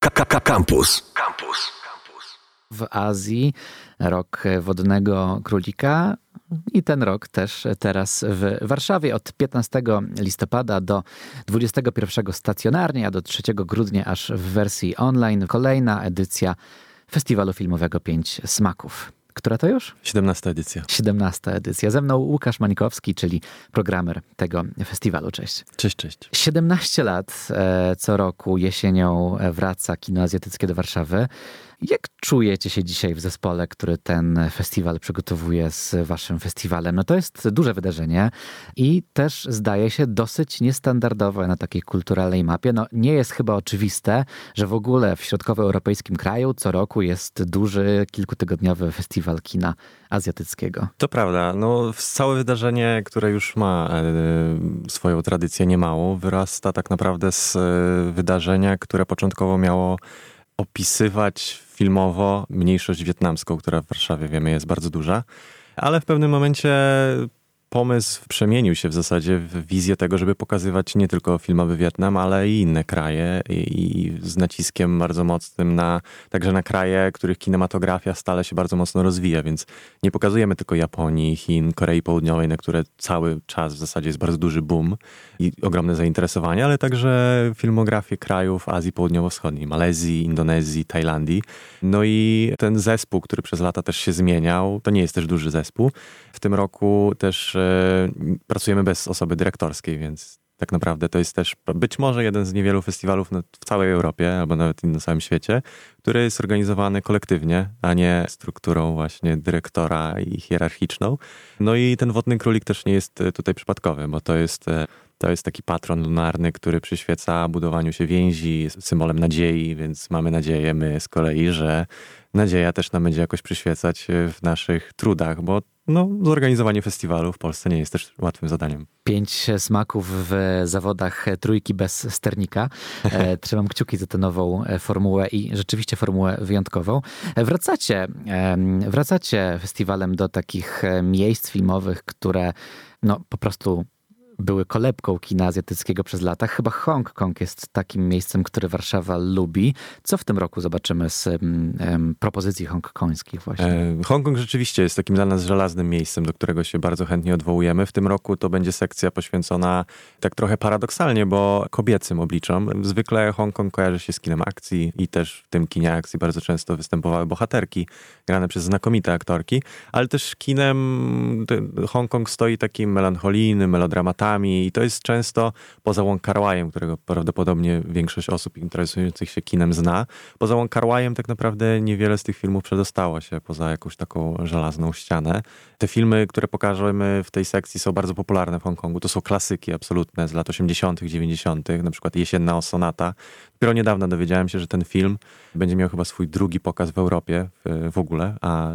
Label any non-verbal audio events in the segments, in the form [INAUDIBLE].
Campus. Campus. W Azji rok wodnego królika i ten rok też teraz w Warszawie od 15 listopada do 21 stacjonarnie, a do 3 grudnia aż w wersji online kolejna edycja Festiwalu Filmowego Pięć Smaków. Która to już? 17 edycja. 17 edycja. Ze mną Łukasz Mańkowski, czyli programer tego festiwalu. Cześć. Cześć, cześć. 17 lat e, co roku jesienią wraca kino azjatyckie do Warszawy. Jak czujecie się dzisiaj w zespole, który ten festiwal przygotowuje z waszym festiwalem? No to jest duże wydarzenie i też zdaje się dosyć niestandardowe na takiej kulturalnej mapie. No nie jest chyba oczywiste, że w ogóle w środkowoeuropejskim kraju co roku jest duży, kilkutygodniowy festiwal kina azjatyckiego. To prawda. No, całe wydarzenie, które już ma e, swoją tradycję niemałą, wyrasta tak naprawdę z e, wydarzenia, które początkowo miało opisywać filmowo mniejszość wietnamską, która w Warszawie wiemy jest bardzo duża, ale w pewnym momencie pomysł przemienił się w zasadzie w wizję tego, żeby pokazywać nie tylko filmowy Wietnam, ale i inne kraje i, i, z naciskiem bardzo mocnym na także na kraje, których kinematografia stale się bardzo mocno rozwija, więc nie pokazujemy tylko Japonii, Chin, Korei Południowej, na które cały czas w zasadzie jest bardzo duży boom i ogromne zainteresowanie, ale także filmografię krajów Azji Południowo-Wschodniej, Malezji, Indonezji, Tajlandii. No i ten zespół, który przez lata też się zmieniał, to nie jest też duży zespół. W tym roku też pracujemy bez osoby dyrektorskiej, więc tak naprawdę to jest też być może jeden z niewielu festiwalów w całej Europie, albo nawet na całym świecie, który jest organizowany kolektywnie, a nie strukturą właśnie dyrektora i hierarchiczną. No i ten Wodny Królik też nie jest e, tutaj przypadkowy, bo to jest e, to jest taki patron lunarny, który przyświeca budowaniu się więzi, symbolem nadziei, więc mamy nadzieję my z kolei, że nadzieja też nam będzie jakoś przyświecać w naszych trudach, bo no, zorganizowanie festiwalu w Polsce nie jest też łatwym zadaniem. Pięć smaków w zawodach trójki bez sternika. E, [LAUGHS] trzymam kciuki za tę nową e, formułę i rzeczywiście formułę wyjątkową. E, wracacie, wracacie festiwalem do takich miejsc filmowych, które no, po prostu były kolebką kina azjatyckiego przez lata. Chyba Hongkong jest takim miejscem, które Warszawa lubi. Co w tym roku zobaczymy z um, propozycji hongkońskich właśnie? E, Hongkong rzeczywiście jest takim dla nas żelaznym miejscem, do którego się bardzo chętnie odwołujemy. W tym roku to będzie sekcja poświęcona tak trochę paradoksalnie, bo kobiecym obliczom. Zwykle Hongkong kojarzy się z kinem akcji i też w tym kinie akcji bardzo często występowały bohaterki grane przez znakomite aktorki, ale też kinem Hongkong stoi takim melancholijnym, melodramatycznym i to jest często poza Wong Kar którego prawdopodobnie większość osób interesujących się kinem zna. Poza Wong tak naprawdę niewiele z tych filmów przedostało się poza jakąś taką żelazną ścianę. Te filmy, które pokażemy w tej sekcji są bardzo popularne w Hongkongu. To są klasyki absolutne z lat 80., 90., na przykład Jesienna Osonata. Dopiero niedawno dowiedziałem się, że ten film będzie miał chyba swój drugi pokaz w Europie w, w ogóle, a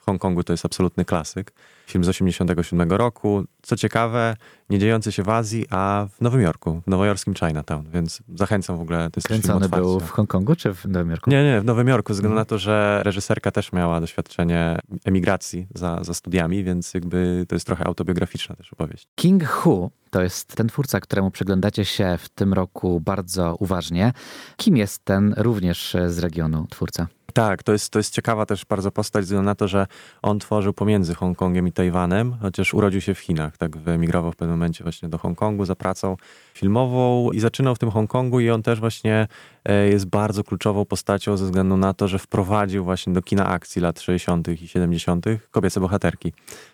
w Hongkongu to jest absolutny klasyk film z 87 roku. Co ciekawe, nie dziejący się w Azji, a w Nowym Jorku, w nowojorskim Chinatown, więc zachęcam w ogóle. To jest Kręcony był w Hongkongu czy w Nowym Jorku? Nie, nie, w Nowym Jorku, ze względu na to, że reżyserka też miała doświadczenie emigracji za, za studiami, więc jakby to jest trochę autobiograficzna też opowieść. King Hu to jest ten twórca, któremu przyglądacie się w tym roku bardzo uważnie. Kim jest ten również z regionu twórca? Tak, to jest, to jest ciekawa też bardzo postać, ze względu na to, że on tworzył pomiędzy Hongkongiem i Tajwanem, chociaż urodził się w Chinach, tak wyemigrował w pewnym momencie właśnie do Hongkongu za pracą filmową i zaczynał w tym Hongkongu i on też właśnie e, jest bardzo kluczową postacią ze względu na to, że wprowadził właśnie do kina akcji lat 60. i 70. kobiece bohaterki.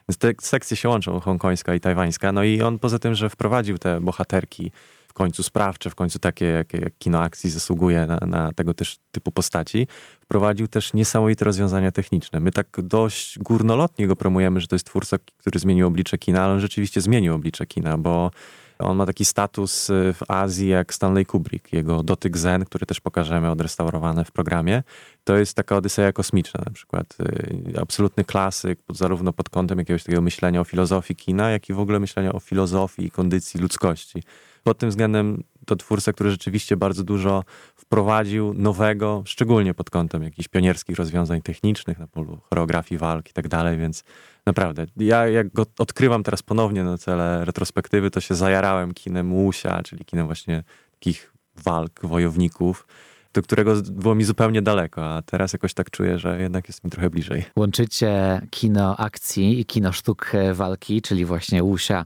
Więc te sekcje się łączą, hongkońska i tajwańska. No i on poza tym, że wprowadził te bohaterki w końcu sprawcze, w końcu takie, jak, kino akcji zasługuje na, na, tego też typu postaci. Wprowadził też niesamowite rozwiązania techniczne. My tak dość górnolotnie go promujemy, że to jest twórca, który zmienił oblicze kina, ale on rzeczywiście zmienił oblicze kina, bo on ma taki status y, w Azji jak Stanley Kubrick. Jego Dotyk Zen, który też pokażemy odrestaurowane w programie, to jest taka odyseja kosmiczna na przykład. Y, absolutny klasyk, zarówno pod kątem jakiegoś takiego myślenia o filozofii kina, jak i w ogóle myślenia o filozofii i kondycji ludzkości pod tym względem to twórca, który rzeczywiście bardzo dużo wprowadził nowego, szczególnie pod kątem jakichś pionierskich rozwiązań technicznych na polu choreografii walk i tak dalej, więc naprawdę, ja jak go odkrywam teraz ponownie na cele retrospektywy, to się zajarałem kinem Łusia, czyli kinem właśnie takich walk, wojowników, do którego było mi zupełnie daleko, a teraz jakoś tak czuję, że jednak jest mi trochę bliżej. Łączycie kino akcji i kino sztuk walki, czyli właśnie Łusia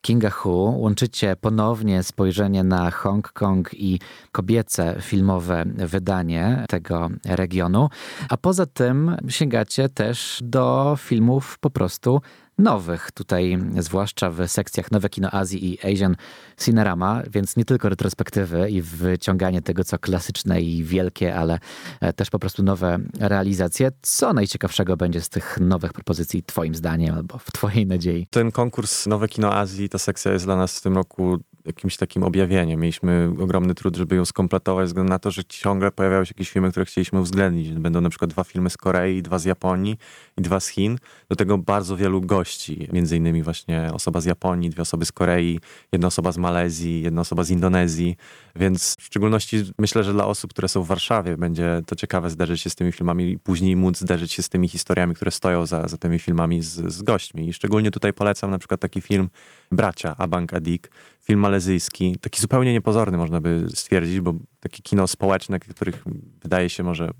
Kinga Hu. Łączycie ponownie spojrzenie na Hongkong i kobiece filmowe wydanie tego regionu, a poza tym sięgacie też do filmów po prostu nowych, tutaj zwłaszcza w sekcjach Nowe Kino Azji i Asian Cinerama, więc nie tylko retrospektywy i wyciąganie tego, co klasyczne i wielkie, ale e, też po prostu nowe realizacje. Co najciekawszego będzie z tych nowych propozycji twoim zdaniem albo w twojej nadziei? Ten konkurs Nowe Kino Azji, ta sekcja jest dla nas w tym roku jakimś takim objawieniem. Mieliśmy ogromny trud, żeby ją skompletować, ze względu na to, że ciągle pojawiały się jakieś filmy, które chcieliśmy uwzględnić. Będą na przykład dwa filmy z Korei, dwa z Japonii i dwa z Chin. Do tego bardzo wielu gości, między innymi właśnie osoba z Japonii, dwie osoby z Korei, jedna osoba z Malezji, jedna osoba z Indonezji, więc w szczególności myślę, że dla osób, które są w Warszawie, będzie to ciekawe zderzyć się z tymi filmami i później móc zderzyć się z tymi historiami, które stoją za, za tymi filmami z, z gośćmi. I szczególnie tutaj polecam na przykład taki film Bracia, Abank Adik, film malezyjski, taki zupełnie niepozorny można by stwierdzić, bo takie kino społeczne, których wydaje się może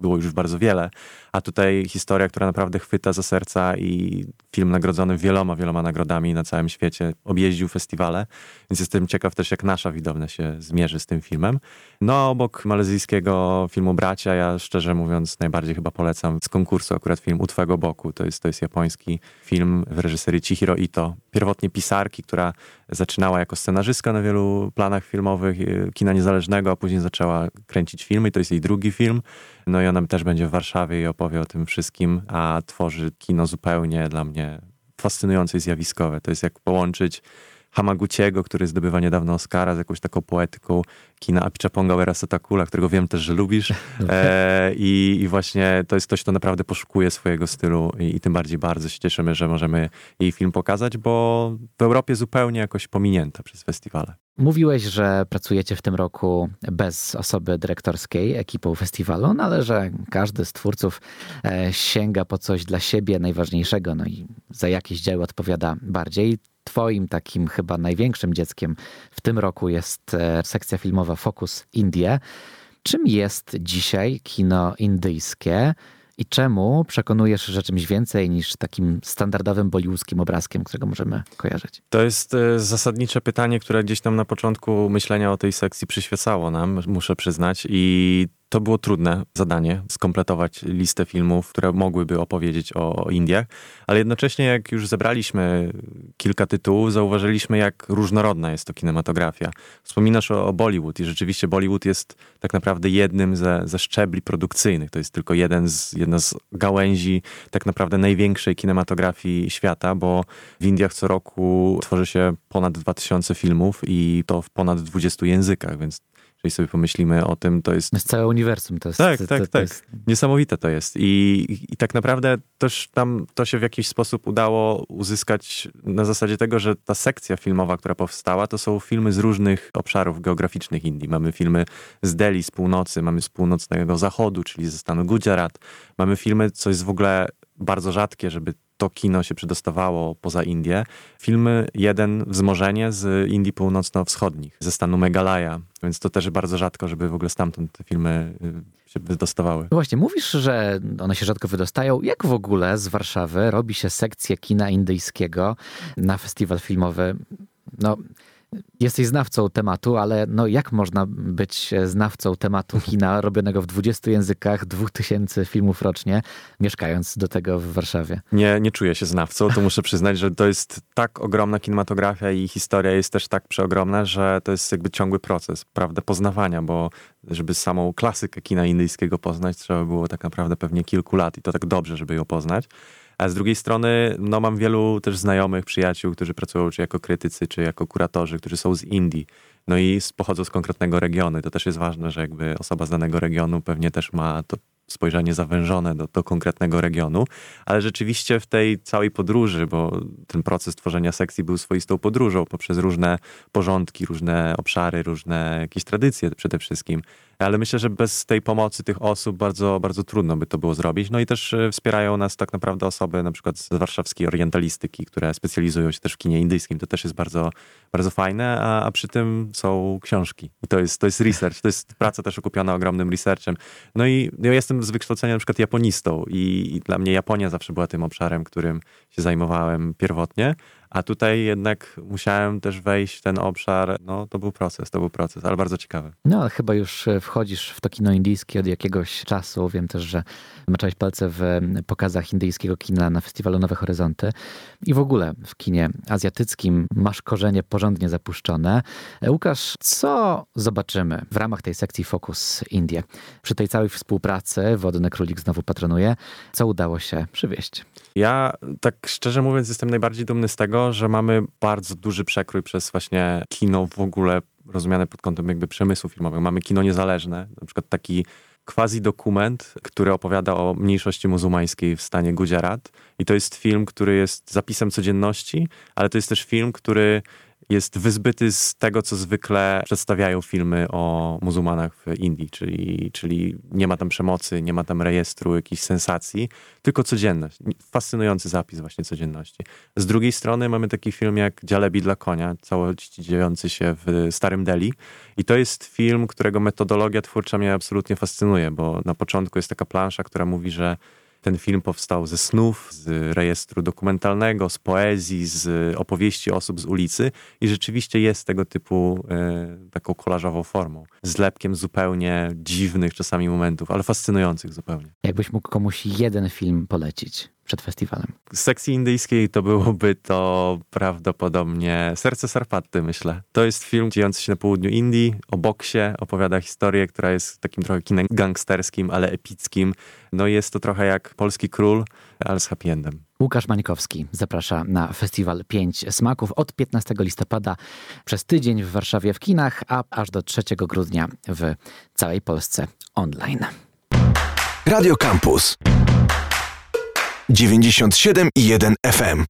było już bardzo wiele, a tutaj historia, która naprawdę chwyta za serca i film nagrodzony wieloma, wieloma nagrodami na całym świecie, objeździł festiwale, więc jestem ciekaw też, jak nasza widownia się zmierzy z tym filmem. No, obok malezyjskiego filmu Bracia, ja szczerze mówiąc najbardziej chyba polecam z konkursu akurat film U Twego Boku. To jest, to jest japoński film w reżyserii Chihiro Ito, pierwotnie pisarki, która zaczynała jako scenarzystka na wielu planach filmowych y, kina niezależnego, a później zaczęła kręcić filmy i to jest jej drugi film. No i ona też będzie w Warszawie i opowie o tym wszystkim, a tworzy kino zupełnie dla mnie fascynujące i zjawiskowe. To jest jak połączyć Hamaguchiego, który zdobywa niedawno Oscara z jakąś taką poetyką kina Apichaponga Werasa Takula, którego wiem też, że lubisz. [LAUGHS] E, i, i, właśnie to jest ktoś, kto naprawdę poszukuje swojego stylu i, i, tym bardziej bardzo się cieszymy, że możemy jej film pokazać, bo w Europie zupełnie jakoś pominięta przez festiwale. Mówiłeś, że pracujecie w tym roku bez osoby dyrektorskiej ekipą festiwalu, no ale że każdy z twórców e, sięga po coś dla siebie najważniejszego, no i za jakieś dzieło odpowiada bardziej. Twoim takim chyba największym dzieckiem w tym roku jest e, sekcja filmowa Focus Indie. Czym jest dzisiaj kino indyjskie? I czemu przekonujesz, że czymś więcej niż takim standardowym bollywoodzkim obrazkiem, którego możemy kojarzyć? To jest e, zasadnicze pytanie, które gdzieś tam na początku myślenia o tej sekcji przyświecało nam, muszę przyznać. I to było trudne zadanie, skompletować listę filmów, które mogłyby opowiedzieć o Indiach, ale jednocześnie jak już zebraliśmy kilka tytułów, zauważyliśmy jak różnorodna jest to kinematografia. Wspominasz o, o Bollywood i rzeczywiście Bollywood jest tak naprawdę jednym ze, ze szczebli produkcyjnych. To jest tylko jeden z, jedna z gałęzi tak naprawdę największej kinematografii świata, bo w Indiach co roku tworzy się ponad 2000 filmów i to w ponad 20 językach, więc jeżeli sobie pomyślimy o tym, to jest... To jest całe uniwersum. To jest, tak, to, tak, to, tak. Jest... Niesamowite to jest. I, I tak naprawdę też tam to się w jakiś sposób udało uzyskać na zasadzie tego, że ta sekcja filmowa, która powstała, to są filmy z różnych obszarów geograficznych Indii. Mamy filmy z Delhi, z północy, mamy z północnego zachodu, czyli ze stanu Gujarat. Mamy filmy, co jest w ogóle bardzo rzadkie, żeby to kino się przedostawało poza Indię. Filmy jeden Wzmożenie z Indii Północno-Wschodnich, ze stanu Meghalaya, więc to też bardzo rzadko, żeby w ogóle stamtąd te filmy y, się wydostawały. Właśnie, mówisz, że one się rzadko wydostają. Jak w ogóle z Warszawy robi się sekcję kina indyjskiego na festiwal filmowy? No, Jesteś znawcą tematu, ale no jak można być znawcą tematu kina [LAUGHS] robionego w 20 językach, 2000 filmów rocznie, mieszkając do tego w Warszawie? Nie, nie czuję się znawcą, to muszę przyznać, że to jest tak ogromna kinematografia i historia jest też tak przeogromna, że to jest jakby ciągły proces, prawda, poznawania, bo żeby samą klasykę kina indyjskiego poznać, trzeba było tak naprawdę pewnie kilku lat i to tak dobrze, żeby ją poznać. A z drugiej strony, no mam wielu też znajomych, przyjaciół, którzy pracują czy jako krytycy, czy jako kuratorzy, którzy są z Indii. No i pochodzą z konkretnego regionu. To też jest ważne, że jakby osoba z danego regionu pewnie też ma to spojrzenie zawężone do, do konkretnego regionu, ale rzeczywiście w tej całej podróży, bo ten proces tworzenia sekcji był swoistą podróżą poprzez różne porządki, różne obszary, różne jakieś tradycje przede wszystkim. Ale myślę, że bez tej pomocy tych osób bardzo, bardzo trudno by to było zrobić. No i też e, wspierają nas tak naprawdę osoby na przykład z warszawskiej orientalistyki, które specjalizują się też w kinie indyjskim. To też jest bardzo, bardzo fajne, a, a przy tym są książki. I to jest, to jest research, to jest praca też okupiona ogromnym researchem. No i ja jestem z wykształcenia na przykład japonistą i, i dla mnie Japonia zawsze była tym obszarem, którym się zajmowałem pierwotnie. A tutaj jednak musiałem też wejść w ten obszar. No, to był proces, to był proces, ale bardzo ciekawy. No, ale chyba już e, wchodzisz w to kino indyjskie od jakiegoś czasu. Wiem też, że maczałeś palce w pokazach indyjskiego kina na festiwalu Nowe Horyzonty. I w ogóle w kinie azjatyckim masz korzenie porządnie zapuszczone. E, Łukasz, co zobaczymy w ramach tej sekcji Focus Indie? Przy tej całej współpracy Wodny Królik znowu patronuje. Co udało się przywieźć? Ja tak szczerze mówiąc jestem najbardziej dumny z tego, że mamy bardzo duży przekrój przez właśnie kino w ogóle rozumiane pod kątem jakby przemysłu filmowego. Mamy kino niezależne, na przykład taki quasi dokument, który opowiada o mniejszości muzułmańskiej w stanie Gujarat. I to jest film, który jest zapisem codzienności, ale to jest też film, który jest wyzbyty z tego, co zwykle przedstawiają filmy o muzułmanach w Indii, czyli, czyli nie ma tam przemocy, nie ma tam rejestru jakichś sensacji, tylko codzienność. Fascynujący zapis właśnie codzienności. Z drugiej strony mamy taki film jak Dzialebi dla konia, całości dziejący się w Starym Delhi i to jest film, którego metodologia twórcza mnie absolutnie fascynuje, bo na początku jest taka plansza, która mówi, że ten film powstał ze snów, z rejestru dokumentalnego, z poezji, z opowieści osób z ulicy i rzeczywiście jest tego typu e, taką kolażową formą. Zlepkiem zupełnie dziwnych czasami momentów, ale fascynujących zupełnie. Jakbyś mógł komuś jeden film polecić? Przed festiwalem? Z sekcji indyjskiej to byłoby to prawdopodobnie Serce Sarpatty, myślę. To jest film dziejący się na południu Indii, o boksie, opowiada historię, która jest takim trochę kinem gangsterskim, ale epickim. No jest to trochę jak Polski Król, ale z happy endem. Łukasz Mańkowski zaprasza na festiwal 5 Smaków od 15 listopada przez tydzień w Warszawie w kinach, a aż do 3 grudnia w całej Polsce online. Radio Campus 97,1 FM.